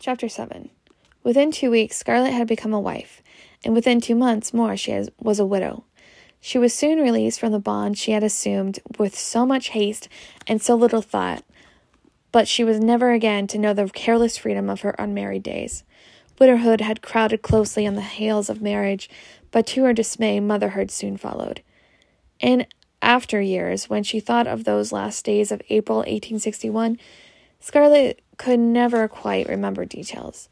Chapter 7 Within two weeks, Scarlett had become a wife, and within two months more, she was a widow. She was soon released from the bond she had assumed with so much haste and so little thought, but she was never again to know the careless freedom of her unmarried days. Widowhood had crowded closely on the heels of marriage, but to her dismay, motherhood soon followed. In after years, when she thought of those last days of April 1861, Scarlett could never quite remember details.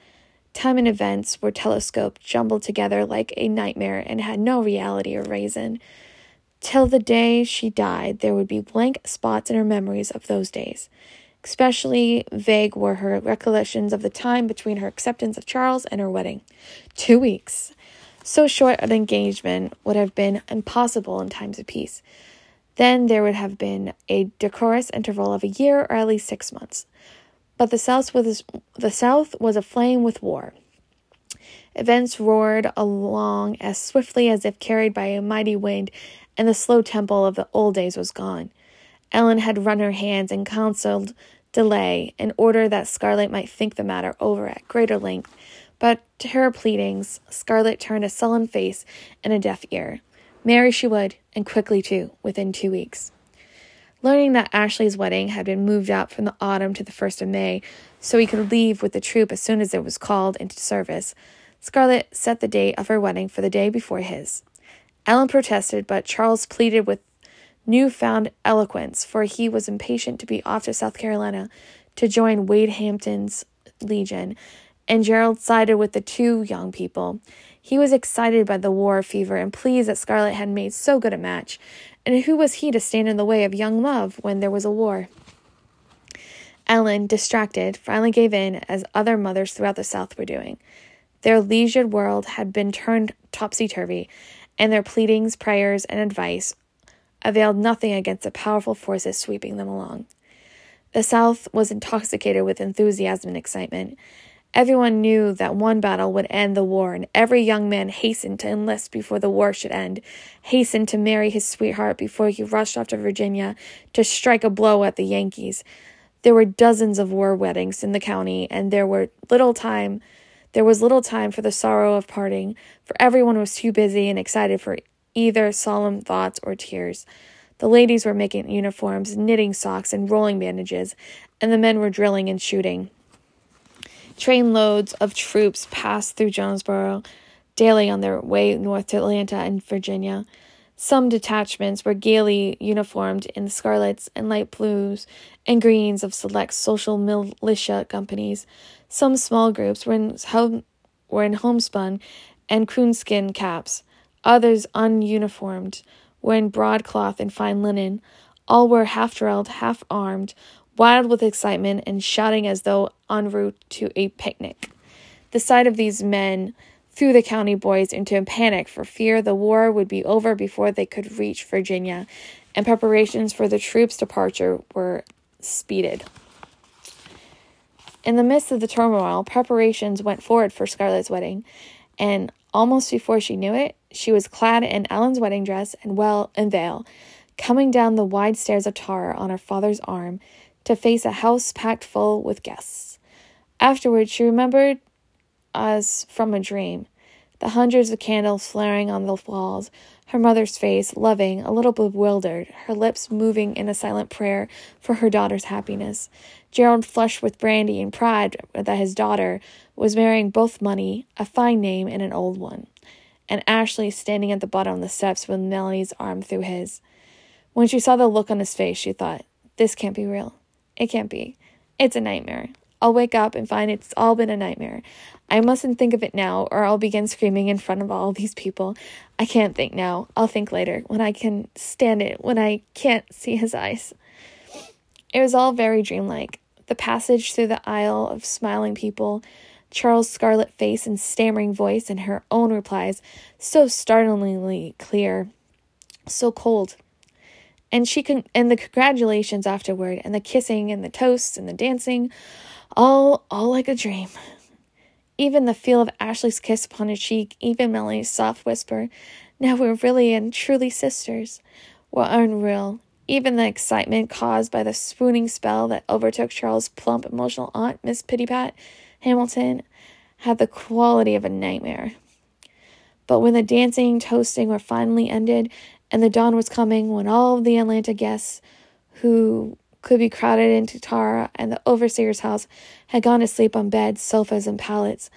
Time and events were telescoped, jumbled together like a nightmare, and had no reality or reason. Till the day she died, there would be blank spots in her memories of those days. Especially vague were her recollections of the time between her acceptance of Charles and her wedding. Two weeks. So short an engagement would have been impossible in times of peace. Then there would have been a decorous interval of a year or at least six months. But the South was the South was aflame with war. Events roared along as swiftly as if carried by a mighty wind, and the slow tempo of the old days was gone. Ellen had run her hands and counseled delay in order that Scarlett might think the matter over at greater length, but to her pleadings, Scarlett turned a sullen face and a deaf ear. Marry she would, and quickly too, within two weeks. Learning that Ashley's wedding had been moved out from the autumn to the 1st of May, so he could leave with the troop as soon as it was called into service, Scarlett set the date of her wedding for the day before his. Ellen protested, but Charles pleaded with newfound eloquence, for he was impatient to be off to South Carolina to join Wade Hampton's Legion, and Gerald sided with the two young people. He was excited by the war fever and pleased that Scarlett had made so good a match, and who was he to stand in the way of young love when there was a war? Ellen, distracted, finally gave in, as other mothers throughout the South were doing. Their leisured world had been turned topsy turvy, and their pleadings, prayers, and advice availed nothing against the powerful forces sweeping them along. The South was intoxicated with enthusiasm and excitement, Everyone knew that one battle would end the war, and every young man hastened to enlist before the war should end, hastened to marry his sweetheart before he rushed off to Virginia to strike a blow at the Yankees. There were dozens of war weddings in the county, and there were little time there was little time for the sorrow of parting, for everyone was too busy and excited for either solemn thoughts or tears. The ladies were making uniforms, knitting socks, and rolling bandages, and the men were drilling and shooting. Trainloads of troops passed through Jonesboro daily on their way north to Atlanta and Virginia. Some detachments were gaily uniformed in the scarlets and light blues and greens of select social militia companies. Some small groups were in, home, were in homespun and coonskin caps. Others, ununiformed, were in broadcloth and fine linen. All were half drilled, half armed, wild with excitement and shouting as though en route to a picnic. The sight of these men threw the county boys into a panic for fear the war would be over before they could reach Virginia, and preparations for the troops' departure were speeded. In the midst of the turmoil, preparations went forward for Scarlett's wedding, and almost before she knew it, she was clad in Ellen's wedding dress and well and veil, coming down the wide stairs of Tara on her father's arm to face a house packed full with guests. Afterwards, she remembered as from a dream the hundreds of candles flaring on the walls, her mother's face, loving, a little bewildered, her lips moving in a silent prayer for her daughter's happiness. Gerald flushed with brandy and pride that his daughter was marrying both money, a fine name, and an old one. And Ashley standing at the bottom of the steps with Melanie's arm through his. When she saw the look on his face, she thought, This can't be real. It can't be. It's a nightmare. I'll wake up and find it's all been a nightmare. I mustn't think of it now, or I'll begin screaming in front of all these people. I can't think now. I'll think later, when I can stand it, when I can't see his eyes. It was all very dreamlike. The passage through the aisle of smiling people, Charles' scarlet face and stammering voice, and her own replies, so startlingly clear, so cold and she can and the congratulations afterward and the kissing and the toasts and the dancing all all like a dream. Even the feel of ashley's kiss upon her cheek even melanie's soft whisper now we're really and truly sisters. Were unreal. Even the excitement caused by the swooning spell that overtook Charles' plump, emotional aunt, Miss Pittypat Hamilton, had the quality of a nightmare. But when the dancing, toasting were finally ended, and the dawn was coming, when all of the Atlanta guests who could be crowded into Tara and the overseer's house had gone to sleep on beds, sofas, and pallets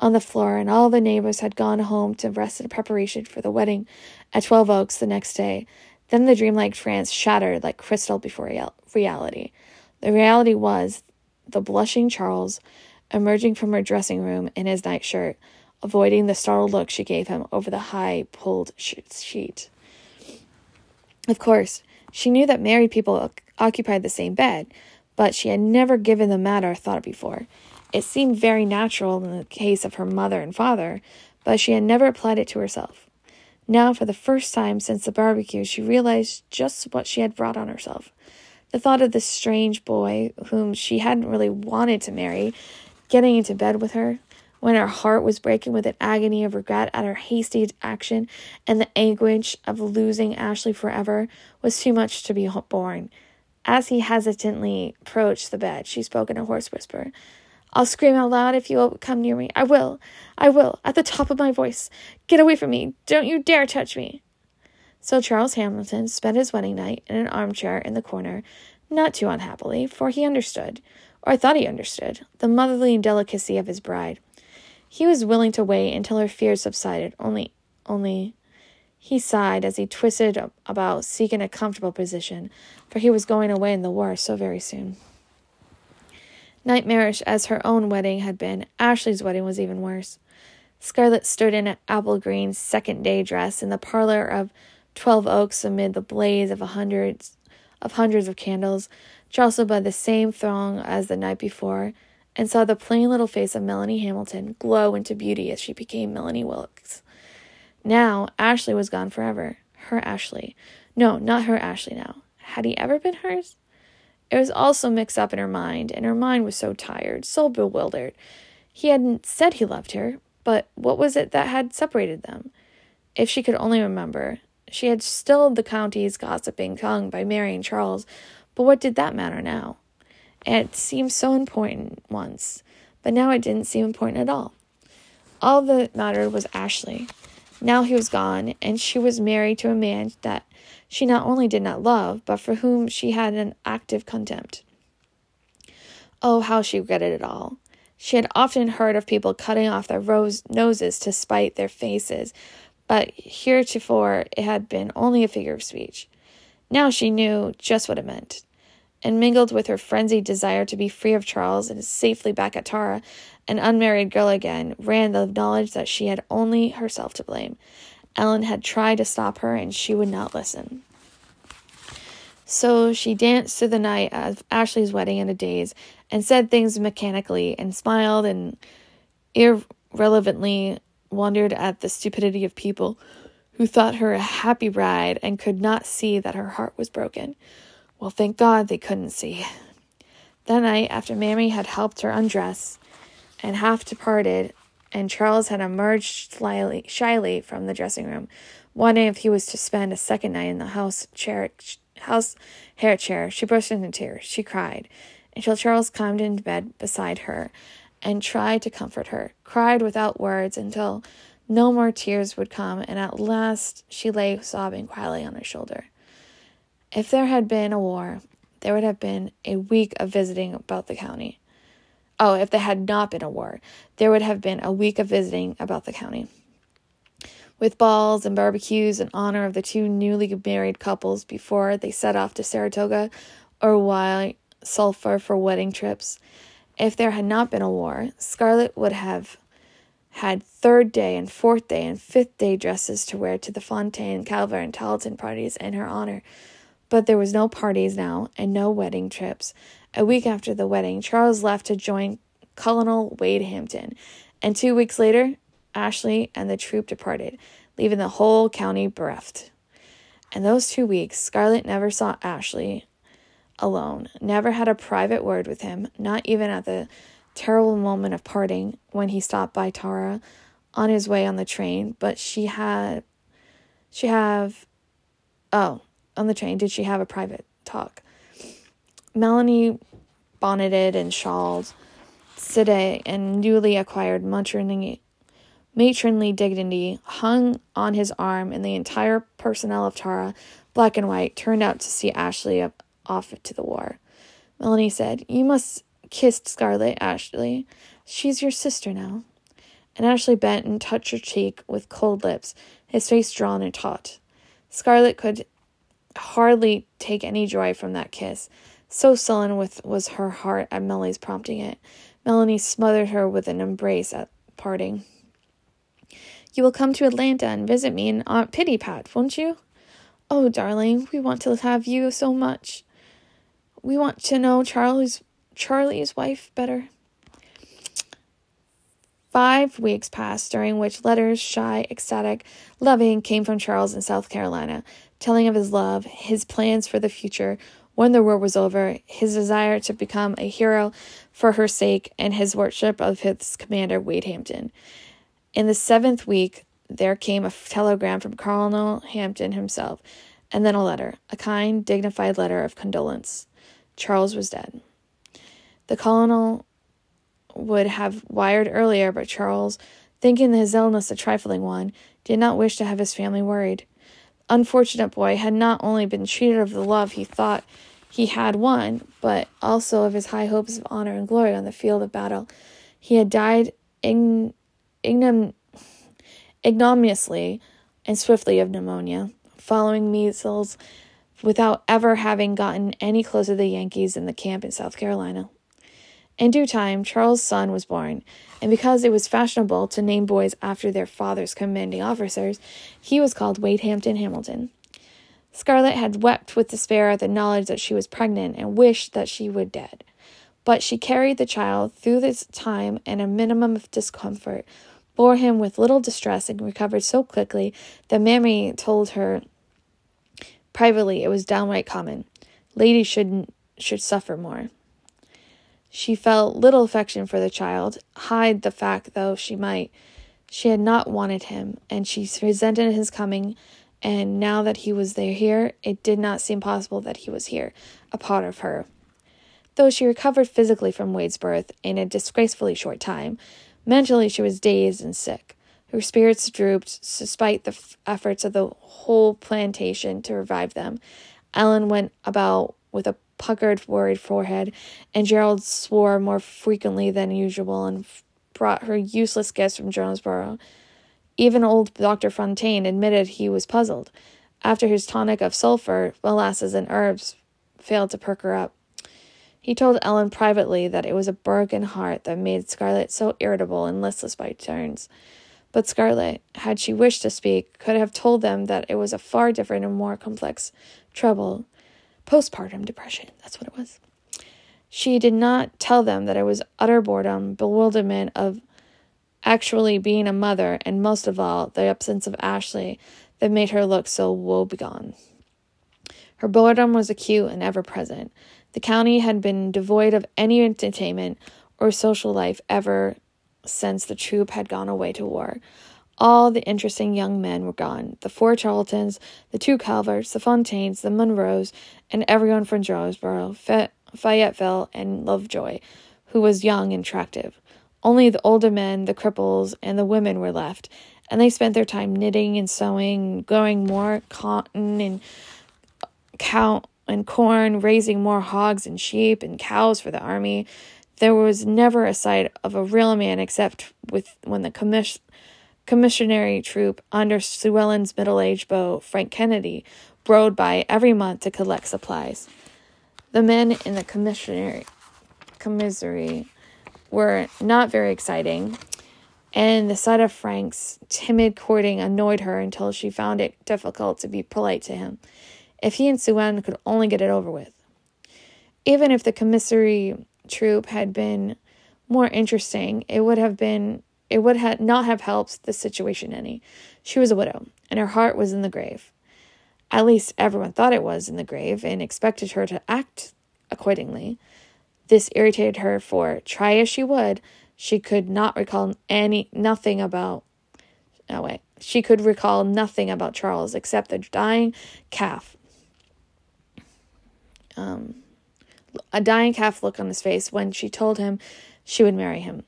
on the floor, and all the neighbors had gone home to rest in preparation for the wedding at Twelve Oaks the next day. Then the dreamlike trance shattered like crystal before reality. The reality was the blushing Charles emerging from her dressing room in his nightshirt, avoiding the startled look she gave him over the high pulled sheet. Of course, she knew that married people occupied the same bed, but she had never given the matter a thought before. It seemed very natural in the case of her mother and father, but she had never applied it to herself. Now, for the first time since the barbecue, she realized just what she had brought on herself. The thought of this strange boy, whom she hadn't really wanted to marry, getting into bed with her, when her heart was breaking with an agony of regret at her hasty action and the anguish of losing Ashley forever, was too much to be borne. As he hesitantly approached the bed, she spoke in a hoarse whisper. I'll scream out loud if you will come near me. I will. I will, at the top of my voice. Get away from me. Don't you dare touch me. So Charles Hamilton spent his wedding night in an armchair in the corner, not too unhappily, for he understood, or thought he understood, the motherly delicacy of his bride. He was willing to wait until her fears subsided, only only he sighed as he twisted about seeking a comfortable position, for he was going away in the war so very soon. Nightmarish as her own wedding had been, Ashley's wedding was even worse. Scarlett stood in an apple green second day dress in the parlor of Twelve Oaks amid the blaze of hundreds of hundreds of candles, jostled by the same throng as the night before, and saw the plain little face of Melanie Hamilton glow into beauty as she became Melanie Wilkes. Now, Ashley was gone forever. Her Ashley. No, not her Ashley now. Had he ever been hers? It was also mixed up in her mind, and her mind was so tired, so bewildered. He hadn't said he loved her, but what was it that had separated them? If she could only remember. She had stilled the county's gossiping tongue by marrying Charles, but what did that matter now? It seemed so important once, but now it didn't seem important at all. All that mattered was Ashley. Now he was gone, and she was married to a man that she not only did not love, but for whom she had an active contempt. Oh, how she regretted it all. She had often heard of people cutting off their rose noses to spite their faces, but heretofore it had been only a figure of speech. Now she knew just what it meant, and mingled with her frenzied desire to be free of Charles and safely back at Tara, an unmarried girl again, ran the knowledge that she had only herself to blame. Ellen had tried to stop her, and she would not listen. So she danced through the night of Ashley's wedding in a daze and said things mechanically and smiled and irrelevantly wondered at the stupidity of people who thought her a happy bride and could not see that her heart was broken. Well, thank God they couldn't see. That night, after Mammy had helped her undress, and half departed, and Charles had emerged slyly, shyly from the dressing room, wondering if he was to spend a second night in the house chair, house hair chair. She burst into tears. She cried until Charles climbed into bed beside her and tried to comfort her, cried without words until no more tears would come, and at last she lay sobbing quietly on his shoulder. If there had been a war, there would have been a week of visiting about the county. Oh, if there had not been a war, there would have been a week of visiting about the county. With balls and barbecues in honor of the two newly married couples before they set off to Saratoga or White Sulphur for wedding trips. If there had not been a war, Scarlett would have had third day and fourth day and fifth day dresses to wear to the Fontaine, Calvert, and Tarleton parties in her honor. But there was no parties now and no wedding trips, a week after the wedding, Charles left to join Colonel Wade Hampton, and two weeks later, Ashley and the troop departed, leaving the whole county bereft. In those two weeks, Scarlett never saw Ashley alone, never had a private word with him, not even at the terrible moment of parting when he stopped by Tara on his way on the train, but she had she have oh, on the train did she have a private talk. Melanie, bonneted and shawled, Side and newly acquired matronly, matronly dignity hung on his arm, and the entire personnel of Tara, black and white, turned out to see Ashley up, off to the war. Melanie said, You must kiss Scarlett, Ashley. She's your sister now. And Ashley bent and touched her cheek with cold lips, his face drawn and taut. Scarlett could hardly take any joy from that kiss. So sullen with was her heart at Melanie's prompting it. Melanie smothered her with an embrace at parting. You will come to Atlanta and visit me and Aunt Pittypat, won't you? Oh, darling, we want to have you so much. We want to know Charlie's Charlie's wife better. Five weeks passed, during which letters, shy, ecstatic, loving, came from Charles in South Carolina, telling of his love, his plans for the future when the war was over, his desire to become a hero for her sake, and his worship of his commander, Wade Hampton. In the seventh week, there came a telegram from Colonel Hampton himself, and then a letter, a kind, dignified letter of condolence. Charles was dead. The colonel would have wired earlier, but Charles, thinking his illness a trifling one, did not wish to have his family worried. Unfortunate boy had not only been cheated of the love he thought he had won, but also of his high hopes of honor and glory on the field of battle. He had died ign- ignom- ignominiously and swiftly of pneumonia, following measles, without ever having gotten any closer to the Yankees in the camp in South Carolina. In due time, Charles' son was born, and because it was fashionable to name boys after their father's commanding officers, he was called Wade Hampton Hamilton. Scarlett had wept with despair at the knowledge that she was pregnant and wished that she were dead. But she carried the child through this time and a minimum of discomfort, bore him with little distress, and recovered so quickly that Mammy told her privately it was downright common. Ladies should should suffer more. She felt little affection for the child, hide the fact though she might. She had not wanted him, and she resented his coming and now that he was there here, it did not seem possible that he was here, a part of her. Though she recovered physically from Wade's birth in a disgracefully short time, mentally she was dazed and sick. Her spirits drooped despite the f- efforts of the whole plantation to revive them. Ellen went about with a puckered, worried forehead, and Gerald swore more frequently than usual and f- brought her useless gifts from Jonesboro. Even old Dr. Fontaine admitted he was puzzled. After his tonic of sulfur, molasses, and herbs failed to perk her up. He told Ellen privately that it was a broken heart that made Scarlett so irritable and listless by turns. But Scarlett, had she wished to speak, could have told them that it was a far different and more complex trouble. Postpartum depression, that's what it was. She did not tell them that it was utter boredom, bewilderment of actually being a mother, and most of all, the absence of Ashley that made her look so woebegone. Her boredom was acute and ever present. The county had been devoid of any entertainment or social life ever since the troop had gone away to war. All the interesting young men were gone the four Charltons, the two Calverts, the Fontaines, the Monroes, and everyone from Jonesboro, Fayetteville, and Lovejoy, who was young and attractive. Only the older men, the cripples, and the women were left, and they spent their time knitting and sewing, growing more cotton and uh, cow and corn, raising more hogs and sheep and cows for the army. There was never a sight of a real man except with when the commission commissionary troop under Suellen's middle-aged beau, Frank Kennedy, rode by every month to collect supplies. The men in the commissionary commissary were not very exciting, and the sight of Frank's timid courting annoyed her until she found it difficult to be polite to him. If he and Ellen could only get it over with. Even if the commissary troop had been more interesting, it would have been it would have not have helped the situation any. She was a widow, and her heart was in the grave. At least everyone thought it was in the grave and expected her to act accordingly. This irritated her, for try as she would, she could not recall any nothing about no wait. She could recall nothing about Charles except the dying calf. um, a dying calf look on his face when she told him she would marry him.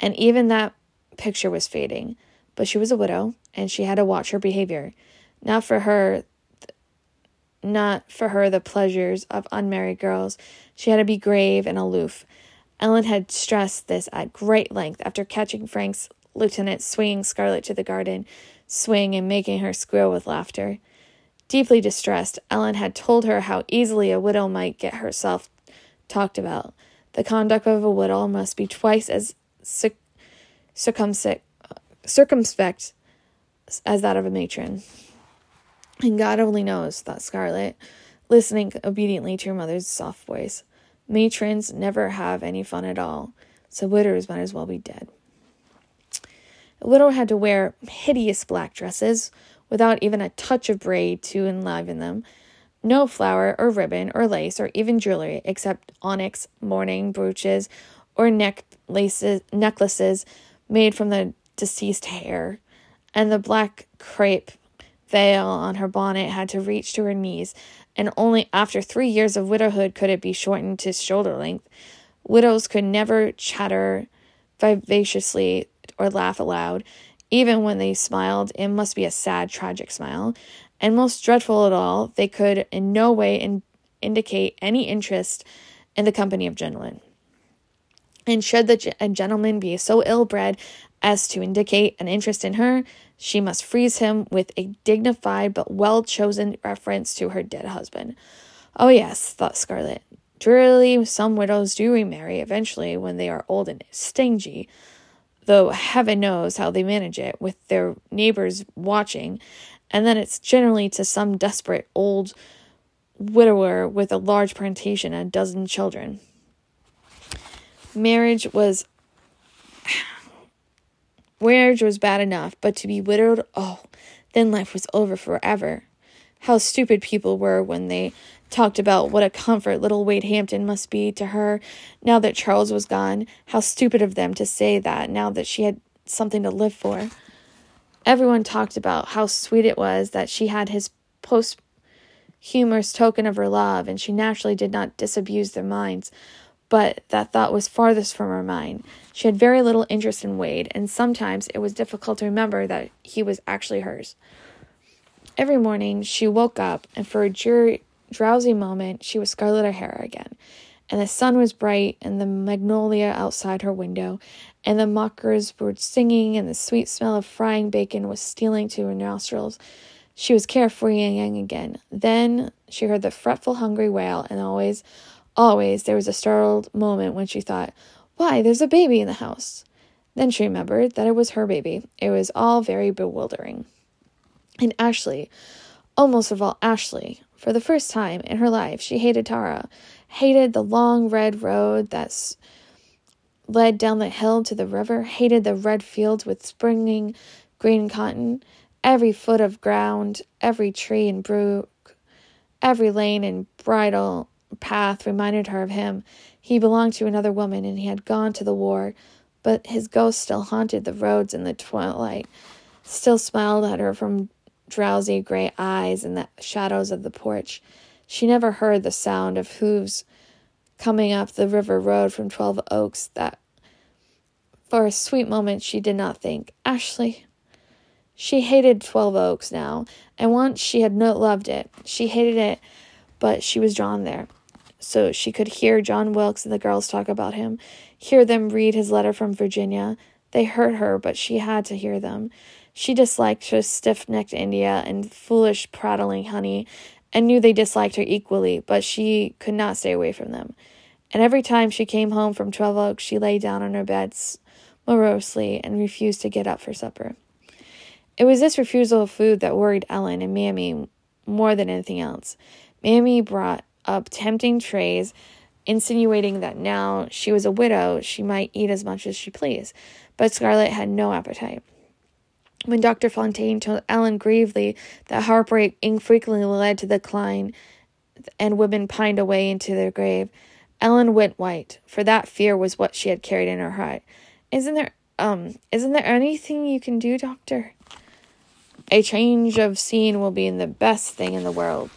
And even that picture was fading. But she was a widow, and she had to watch her behavior. Not for her not for her the pleasures of unmarried girls. She had to be grave and aloof. Ellen had stressed this at great length after catching Frank's lieutenant swinging Scarlett to the garden swing and making her squeal with laughter. Deeply distressed, Ellen had told her how easily a widow might get herself talked about. The conduct of a widow must be twice as circumspect as that of a matron. And God only knows, thought Scarlett, listening obediently to her mother's soft voice. Matrons never have any fun at all, so widows might as well be dead. A widow had to wear hideous black dresses without even a touch of braid to enliven them, no flower or ribbon or lace or even jewelry except onyx mourning brooches or neck laces, necklaces made from the deceased hair, and the black crepe veil on her bonnet had to reach to her knees, and only after three years of widowhood could it be shortened to shoulder length. Widows could never chatter vivaciously or laugh aloud. Even when they smiled, it must be a sad, tragic smile. And most dreadful of all, they could in no way in- indicate any interest in the company of gentlemen. And should the a gentleman be so ill bred as to indicate an interest in her, she must freeze him with a dignified but well chosen reference to her dead husband. Oh, yes, thought Scarlett. Drearily, some widows do remarry eventually when they are old and stingy, though heaven knows how they manage it with their neighbors watching, and then it's generally to some desperate old widower with a large plantation and a dozen children. Marriage was marriage was bad enough, but to be widowed, oh, then life was over forever. How stupid people were when they talked about what a comfort little Wade Hampton must be to her now that Charles was gone. How stupid of them to say that now that she had something to live for. Everyone talked about how sweet it was that she had his posthumous token of her love, and she naturally did not disabuse their minds. But that thought was farthest from her mind. She had very little interest in Wade, and sometimes it was difficult to remember that he was actually hers. Every morning she woke up, and for a jury, drowsy moment, she was Scarlett O'Hara again. And the sun was bright, and the magnolia outside her window, and the mockers were singing, and the sweet smell of frying bacon was stealing to her nostrils. She was carefree and young again. Then she heard the fretful, hungry wail, and always, always there was a startled moment when she thought, Why, there's a baby in the house. Then she remembered that it was her baby. It was all very bewildering. And Ashley, almost of all Ashley, for the first time in her life, she hated Tara, hated the long red road that led down the hill to the river, hated the red fields with springing green cotton, every foot of ground, every tree and brook, every lane and bridle path reminded her of him. He belonged to another woman and he had gone to the war, but his ghost still haunted the roads in the twilight, still smiled at her from drowsy gray eyes in the shadows of the porch. She never heard the sound of hooves coming up the river road from Twelve Oaks that for a sweet moment she did not think, Ashley. She hated Twelve Oaks now, and once she had not loved it. She hated it, but she was drawn there. So she could hear John Wilkes and the girls talk about him, hear them read his letter from Virginia. They hurt her, but she had to hear them. She disliked her stiff necked India and foolish prattling honey, and knew they disliked her equally, but she could not stay away from them. And every time she came home from Twelve Oaks, she lay down on her bed morosely and refused to get up for supper. It was this refusal of food that worried Ellen and Mammy more than anything else. Mammy brought up tempting trays, insinuating that now she was a widow, she might eat as much as she pleased. But Scarlett had no appetite. When Dr. Fontaine told Ellen gravely that heartbreak infrequently led to decline and women pined away into their grave, Ellen went white, for that fear was what she had carried in her heart. Isn't there um isn't there anything you can do, doctor? A change of scene will be the best thing in the world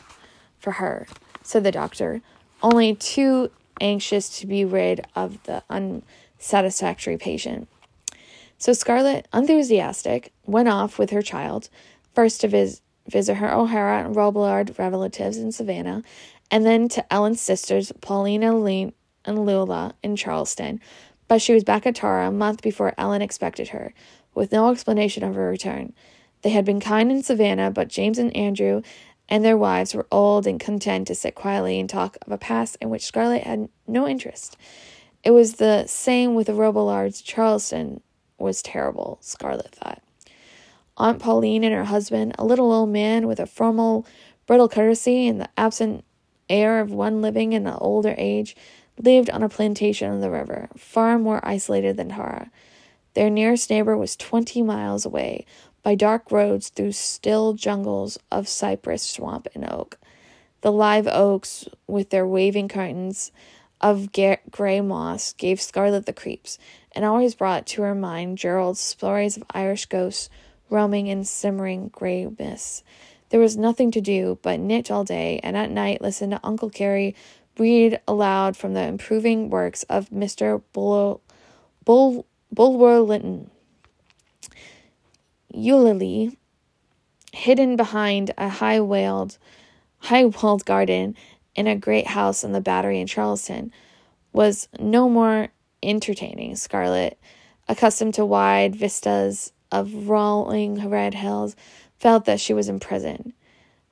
for her, said the doctor. only too anxious to be rid of the unsatisfactory patient. So Scarlett, enthusiastic, went off with her child, first to vis- visit her O'Hara and Robillard relatives in Savannah, and then to Ellen's sisters, Paulina and Lula, in Charleston. But she was back at Tara a month before Ellen expected her, with no explanation of her return. They had been kind in Savannah, but James and Andrew and their wives were old and content to sit quietly and talk of a past in which Scarlett had no interest. It was the same with the Robillards. Charleston was terrible, Scarlett thought. Aunt Pauline and her husband, a little old man with a formal, brittle courtesy and the absent air of one living in an older age, lived on a plantation on the river, far more isolated than Tara. Their nearest neighbor was twenty miles away, by dark roads through still jungles of cypress, swamp, and oak. The live oaks, with their waving curtains of gray moss, gave Scarlett the creeps, and always brought to her mind Gerald's stories of Irish ghosts roaming in simmering gray mists. There was nothing to do but knit all day, and at night listen to Uncle Carey read aloud from the improving works of Mr. Bull, Bull, Bulwer Lytton. Eulalie, hidden behind a high walled, high walled garden in a great house on the Battery in Charleston, was no more entertaining. Scarlett, accustomed to wide vistas of rolling red hills, felt that she was in prison.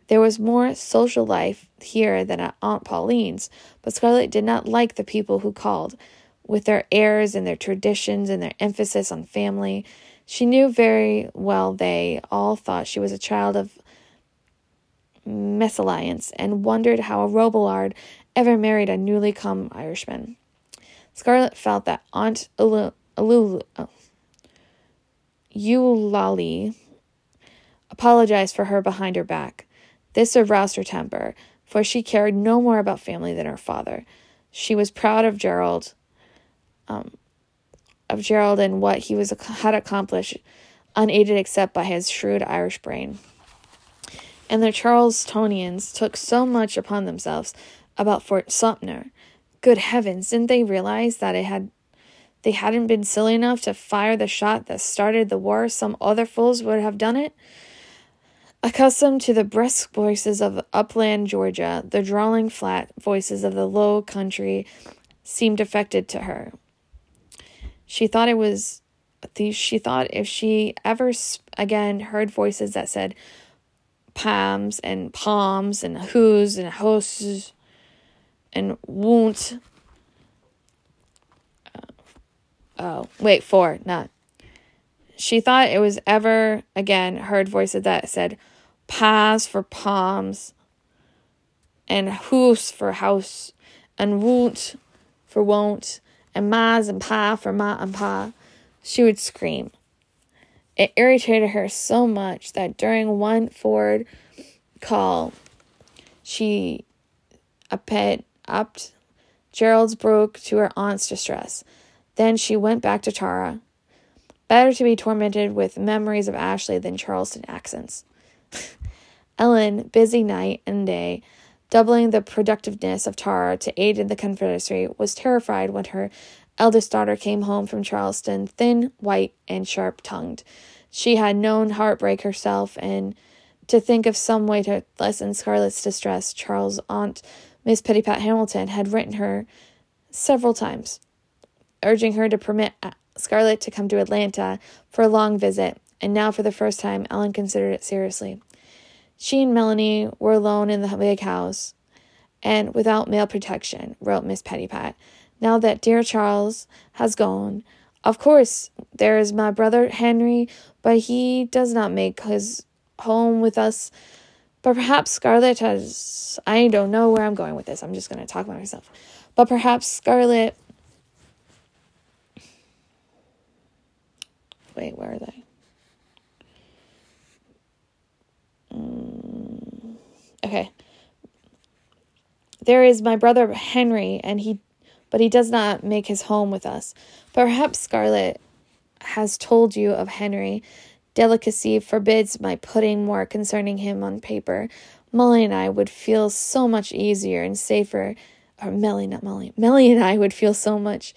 There was more social life here than at Aunt Pauline's, but Scarlett did not like the people who called, with their airs and their traditions and their emphasis on family. She knew very well they all thought she was a child of mesalliance and wondered how a Robillard ever married a newly come Irishman. Scarlett felt that Aunt Ulu, Ulu, oh, Eulalie apologized for her behind her back. This aroused her temper, for she cared no more about family than her father. She was proud of Gerald, um, of Gerald and what he was had accomplished, unaided except by his shrewd Irish brain. And the Charlestonians took so much upon themselves about Fort Sumter. Good heavens, didn't they realize that it had they hadn't been silly enough to fire the shot that started the war, some other fools would have done it. Accustomed to the brisk voices of upland Georgia, the drawling flat voices of the low country seemed affected to her. She thought it was she thought if she ever again heard voices that said palms and palms and who's and hosts and won't uh, Oh, wait, four, not. She thought it was ever again heard voices that said pas for palms and hoos for house and won't for won't and mas and pa for ma and pa. She would scream. It irritated her so much that during one Ford call, she upped, upped Gerald's broke to her aunt's distress. Then she went back to Tara. Better to be tormented with memories of Ashley than Charleston accents. Ellen, busy night and day, doubling the productiveness of Tara to aid in the Confederacy, was terrified when her eldest daughter came home from Charleston, thin, white, and sharp tongued. She had known heartbreak herself, and to think of some way to lessen Scarlett's distress, Charles' aunt, Miss Pittypat Hamilton, had written her several times urging her to permit Scarlett to come to Atlanta for a long visit, and now for the first time Ellen considered it seriously. She and Melanie were alone in the big house, and without male protection, wrote Miss Pittypat. Now that dear Charles has gone, of course there is my brother Henry, but he does not make his home with us. But perhaps Scarlett has. I don't know where I'm going with this. I'm just going to talk about myself. But perhaps Scarlett Wait, where are they? Mm, okay. There is my brother Henry, and he, but he does not make his home with us. Perhaps Scarlett has told you of Henry. Delicacy forbids my putting more concerning him on paper. Molly and I would feel so much easier and safer or Melly, not Molly, Melly and I would feel so much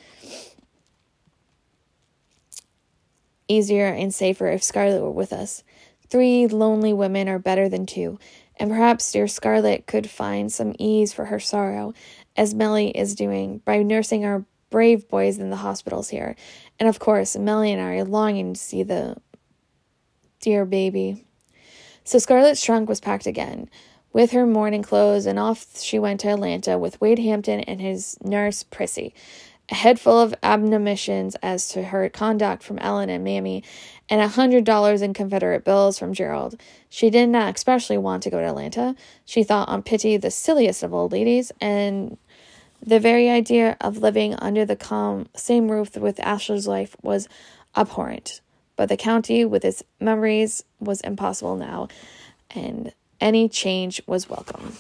easier and safer if Scarlett were with us. Three lonely women are better than two, and perhaps dear Scarlett could find some ease for her sorrow, as Melly is doing, by nursing our brave boys in the hospitals here. And of course, Melly and I are longing to see the dear baby. So Scarlett's trunk was packed again with her mourning clothes, and off she went to Atlanta with Wade Hampton and his nurse Prissy a head full of admonitions as to her conduct from Ellen and Mammy, and a hundred dollars in Confederate bills from Gerald. She did not especially want to go to Atlanta. She thought Aunt Pitty the silliest of old ladies, and the very idea of living under the calm same roof with Ashley's life was abhorrent. But the county, with its memories, was impossible now, and any change was welcome.